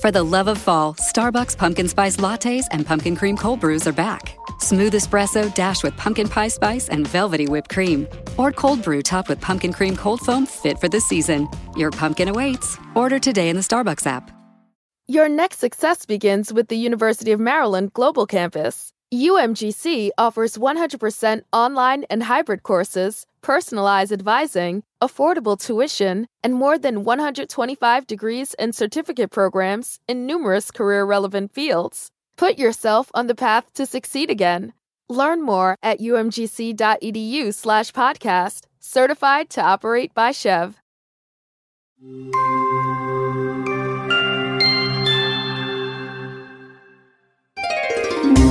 For the love of fall, Starbucks pumpkin spice lattes and pumpkin cream cold brews are back. Smooth espresso dashed with pumpkin pie spice and velvety whipped cream. Or cold brew topped with pumpkin cream cold foam fit for the season. Your pumpkin awaits. Order today in the Starbucks app. Your next success begins with the University of Maryland Global Campus. UMGC offers 100% online and hybrid courses, personalized advising, affordable tuition, and more than 125 degrees and certificate programs in numerous career relevant fields. Put yourself on the path to succeed again. Learn more at umgc.edu/slash podcast, certified to operate by SCHEV.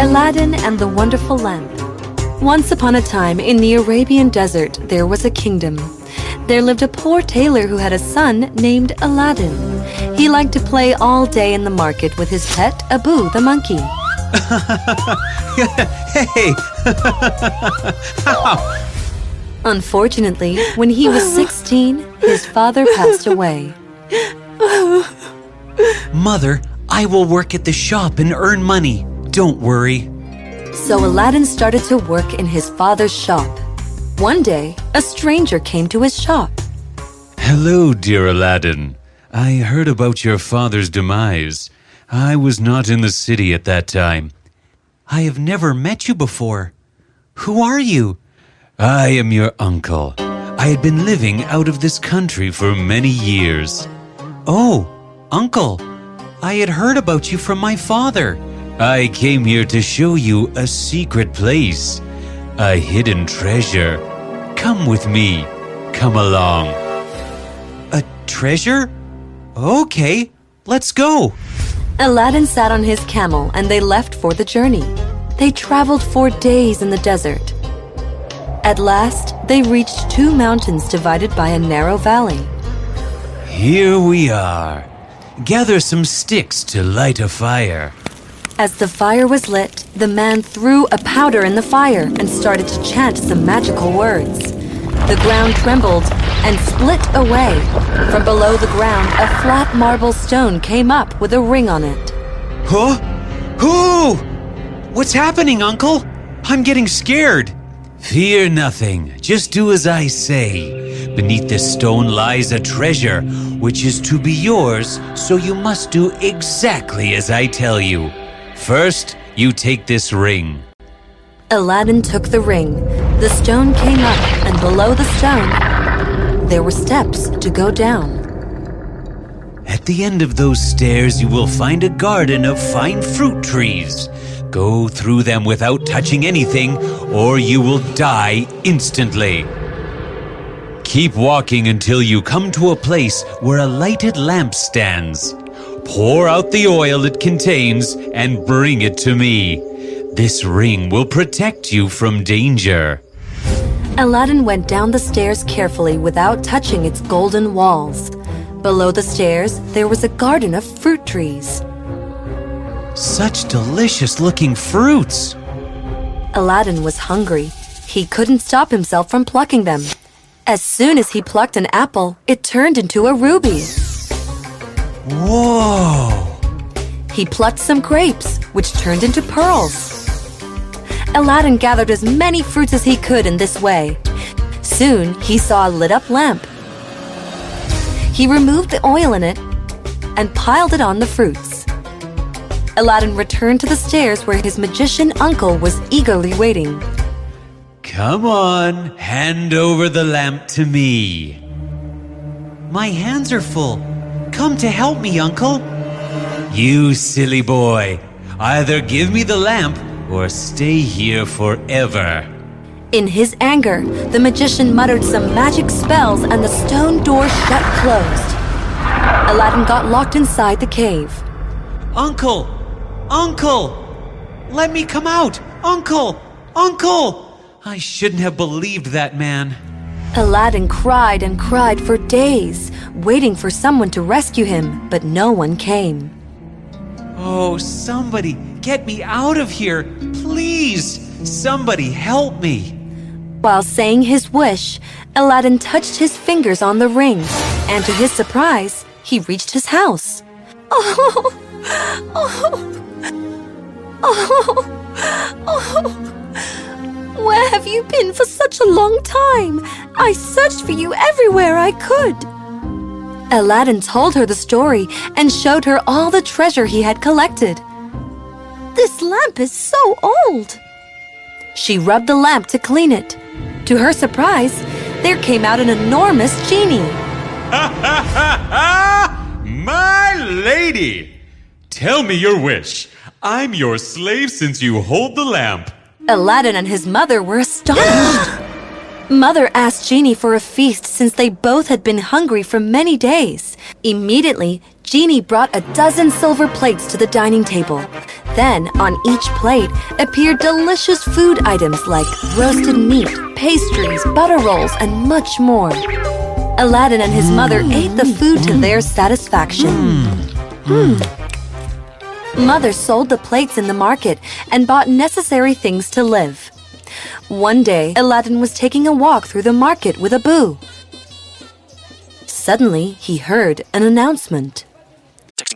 Aladdin and the Wonderful Lamp. Once upon a time, in the Arabian desert, there was a kingdom. There lived a poor tailor who had a son named Aladdin. He liked to play all day in the market with his pet, Abu the monkey. hey! Unfortunately, when he was 16, his father passed away. Mother, I will work at the shop and earn money. Don't worry. So Aladdin started to work in his father's shop. One day, a stranger came to his shop. Hello, dear Aladdin. I heard about your father's demise. I was not in the city at that time. I have never met you before. Who are you? I am your uncle. I had been living out of this country for many years. Oh, uncle, I had heard about you from my father. I came here to show you a secret place, a hidden treasure. Come with me. Come along. A treasure? Okay, let's go. Aladdin sat on his camel and they left for the journey. They traveled for days in the desert. At last, they reached two mountains divided by a narrow valley. Here we are. Gather some sticks to light a fire. As the fire was lit, the man threw a powder in the fire and started to chant some magical words. The ground trembled and split away. From below the ground, a flat marble stone came up with a ring on it. Huh? Who? What's happening, Uncle? I'm getting scared. Fear nothing. Just do as I say. Beneath this stone lies a treasure, which is to be yours, so you must do exactly as I tell you. First, you take this ring. Aladdin took the ring. The stone came up, and below the stone, there were steps to go down. At the end of those stairs, you will find a garden of fine fruit trees. Go through them without touching anything, or you will die instantly. Keep walking until you come to a place where a lighted lamp stands. Pour out the oil it contains and bring it to me. This ring will protect you from danger. Aladdin went down the stairs carefully without touching its golden walls. Below the stairs, there was a garden of fruit trees. Such delicious looking fruits. Aladdin was hungry. He couldn't stop himself from plucking them. As soon as he plucked an apple, it turned into a ruby. Whoa! He plucked some grapes, which turned into pearls. Aladdin gathered as many fruits as he could in this way. Soon, he saw a lit up lamp. He removed the oil in it and piled it on the fruits. Aladdin returned to the stairs where his magician uncle was eagerly waiting. Come on, hand over the lamp to me. My hands are full. Come to help me, Uncle. You silly boy. Either give me the lamp or stay here forever. In his anger, the magician muttered some magic spells and the stone door shut closed. Aladdin got locked inside the cave. Uncle! Uncle! Let me come out! Uncle! Uncle! I shouldn't have believed that man. Aladdin cried and cried for days, waiting for someone to rescue him, but no one came. Oh, somebody, get me out of here! Please! Somebody help me! While saying his wish, Aladdin touched his fingers on the ring, and to his surprise, he reached his house. Oh, oh, oh, oh, oh. Where have you been for such a long time? I searched for you everywhere I could. Aladdin told her the story and showed her all the treasure he had collected. This lamp is so old. She rubbed the lamp to clean it. To her surprise, there came out an enormous genie. My lady! Tell me your wish. I'm your slave since you hold the lamp. Aladdin and his mother were astonished. Mother asked Genie for a feast since they both had been hungry for many days. Immediately, Genie brought a dozen silver plates to the dining table. Then, on each plate appeared delicious food items like roasted meat, pastries, butter rolls, and much more. Aladdin and his mother mm. ate the food to their satisfaction. Mm. Hmm. Mm. Mother sold the plates in the market and bought necessary things to live. One day, Aladdin was taking a walk through the market with Abu. Suddenly, he heard an announcement.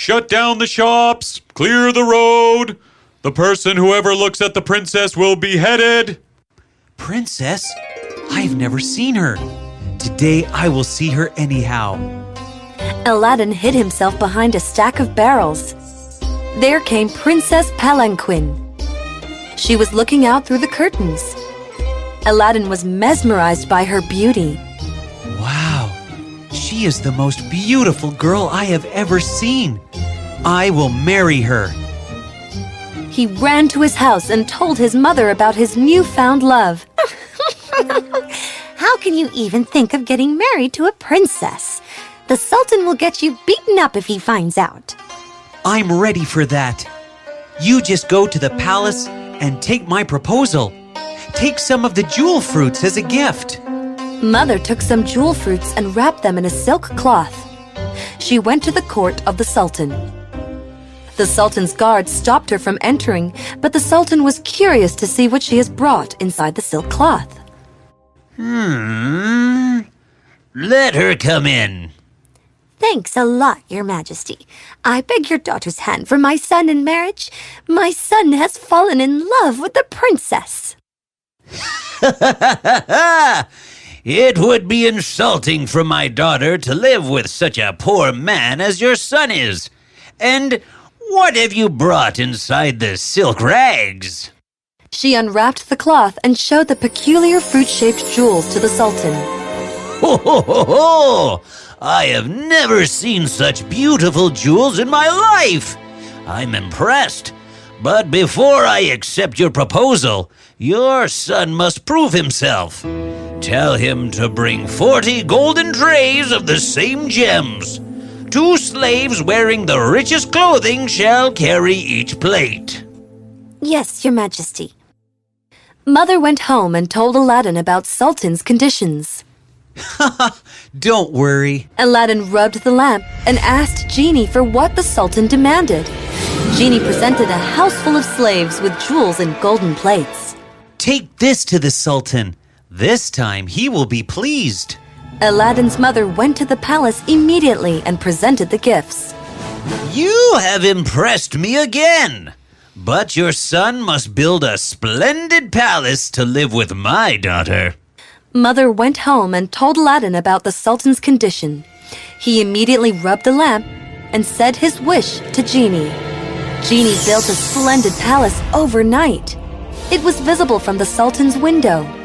Shut down the shops! Clear the road! The person who ever looks at the princess will be beheaded! Princess? I've never seen her. Today I will see her anyhow. Aladdin hid himself behind a stack of barrels. There came Princess Palanquin. She was looking out through the curtains. Aladdin was mesmerized by her beauty. Wow, she is the most beautiful girl I have ever seen. I will marry her. He ran to his house and told his mother about his newfound love. How can you even think of getting married to a princess? The Sultan will get you beaten up if he finds out. I'm ready for that. You just go to the palace and take my proposal. Take some of the jewel fruits as a gift. Mother took some jewel fruits and wrapped them in a silk cloth. She went to the court of the Sultan. The Sultan's guards stopped her from entering, but the Sultan was curious to see what she has brought inside the silk cloth. Hmm. Let her come in. Thanks a lot, Your Majesty. I beg your daughter's hand for my son in marriage. My son has fallen in love with the princess. it would be insulting for my daughter to live with such a poor man as your son is. And what have you brought inside the silk rags? She unwrapped the cloth and showed the peculiar fruit shaped jewels to the Sultan. Ho ho ho ho! I have never seen such beautiful jewels in my life. I'm impressed. But before I accept your proposal, your son must prove himself. Tell him to bring 40 golden trays of the same gems. Two slaves wearing the richest clothing shall carry each plate. Yes, Your Majesty. Mother went home and told Aladdin about Sultan's conditions. Don't worry. Aladdin rubbed the lamp and asked Genie for what the Sultan demanded. Genie presented a house full of slaves with jewels and golden plates. Take this to the Sultan. This time he will be pleased. Aladdin's mother went to the palace immediately and presented the gifts. You have impressed me again. But your son must build a splendid palace to live with my daughter. Mother went home and told Aladdin about the Sultan's condition. He immediately rubbed the lamp and said his wish to Genie. Genie built a splendid palace overnight. It was visible from the Sultan's window.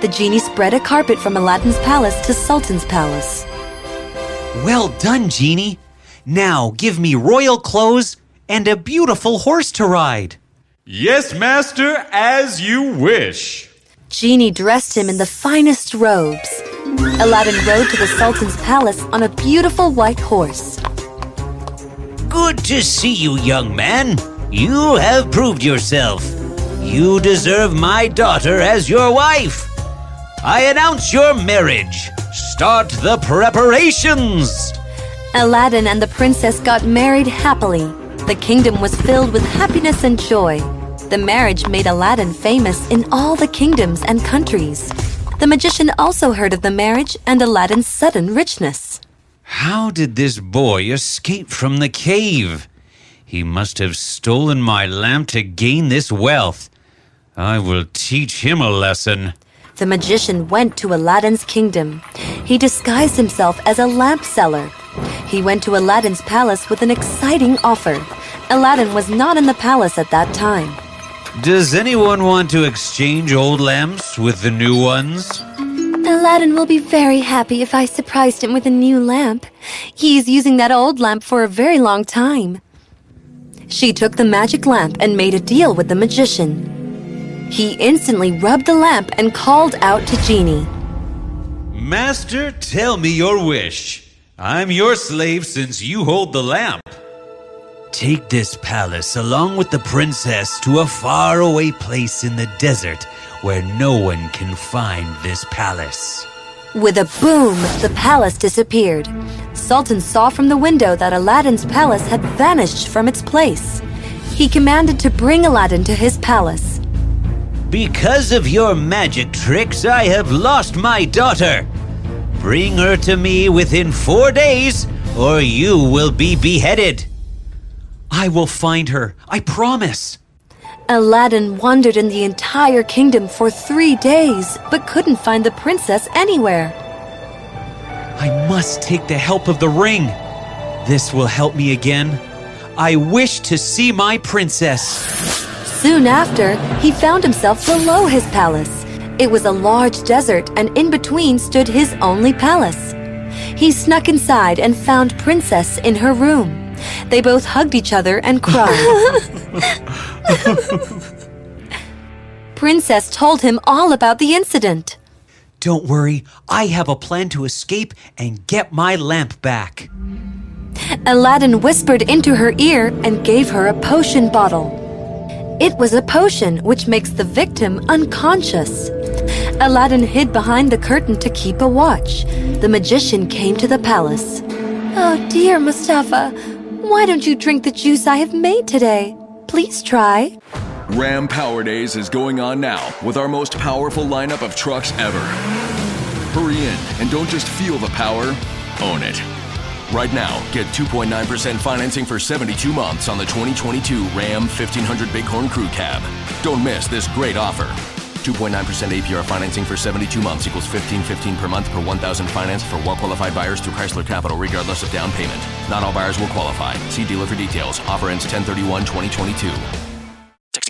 The genie spread a carpet from Aladdin's palace to Sultan's palace. Well done, Genie. Now give me royal clothes and a beautiful horse to ride. Yes, master, as you wish. Genie dressed him in the finest robes. Aladdin rode to the Sultan's palace on a beautiful white horse. Good to see you, young man. You have proved yourself. You deserve my daughter as your wife. I announce your marriage. Start the preparations. Aladdin and the princess got married happily. The kingdom was filled with happiness and joy. The marriage made Aladdin famous in all the kingdoms and countries. The magician also heard of the marriage and Aladdin's sudden richness. How did this boy escape from the cave? He must have stolen my lamp to gain this wealth. I will teach him a lesson. The magician went to Aladdin's kingdom. He disguised himself as a lamp seller. He went to Aladdin's palace with an exciting offer. Aladdin was not in the palace at that time. Does anyone want to exchange old lamps with the new ones? Aladdin will be very happy if I surprised him with a new lamp. He is using that old lamp for a very long time. She took the magic lamp and made a deal with the magician. He instantly rubbed the lamp and called out to Genie. Master, tell me your wish. I'm your slave since you hold the lamp. Take this palace along with the princess to a faraway place in the desert where no one can find this palace. With a boom, the palace disappeared. Sultan saw from the window that Aladdin's palace had vanished from its place. He commanded to bring Aladdin to his palace. Because of your magic tricks, I have lost my daughter. Bring her to me within four days, or you will be beheaded. I will find her. I promise. Aladdin wandered in the entire kingdom for three days, but couldn't find the princess anywhere. I must take the help of the ring. This will help me again. I wish to see my princess. Soon after, he found himself below his palace. It was a large desert, and in between stood his only palace. He snuck inside and found Princess in her room. They both hugged each other and cried. Princess told him all about the incident. Don't worry, I have a plan to escape and get my lamp back. Aladdin whispered into her ear and gave her a potion bottle. It was a potion which makes the victim unconscious. Aladdin hid behind the curtain to keep a watch. The magician came to the palace. Oh, dear Mustafa, why don't you drink the juice I have made today? Please try. Ram Power Days is going on now with our most powerful lineup of trucks ever. Hurry in and don't just feel the power, own it. Right now, get 2.9% financing for 72 months on the 2022 Ram 1500 Bighorn Crew Cab. Don't miss this great offer. 2.9% APR financing for 72 months equals 1515 per month per 1000 financed for well-qualified buyers through Chrysler Capital regardless of down payment. Not all buyers will qualify. See dealer for details. Offer ends 1031-2022. Texting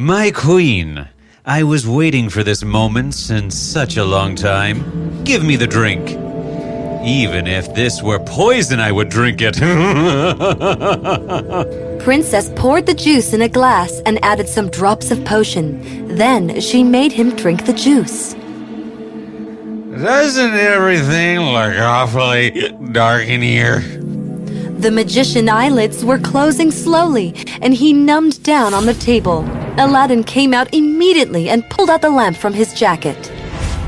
My queen, I was waiting for this moment since such a long time. Give me the drink. Even if this were poison, I would drink it. Princess poured the juice in a glass and added some drops of potion. Then she made him drink the juice. Doesn't everything look awfully dark in here? The magician eyelids were closing slowly, and he numbed down on the table. Aladdin came out immediately and pulled out the lamp from his jacket.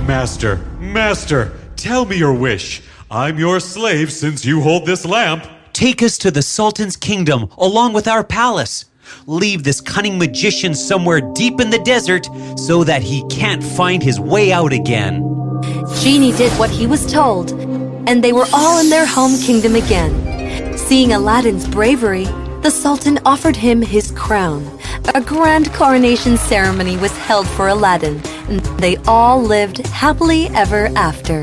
Master, Master, tell me your wish. I'm your slave since you hold this lamp. Take us to the Sultan's kingdom along with our palace. Leave this cunning magician somewhere deep in the desert so that he can't find his way out again. Genie did what he was told, and they were all in their home kingdom again. Seeing Aladdin's bravery, the Sultan offered him his crown. A grand coronation ceremony was held for Aladdin, and they all lived happily ever after.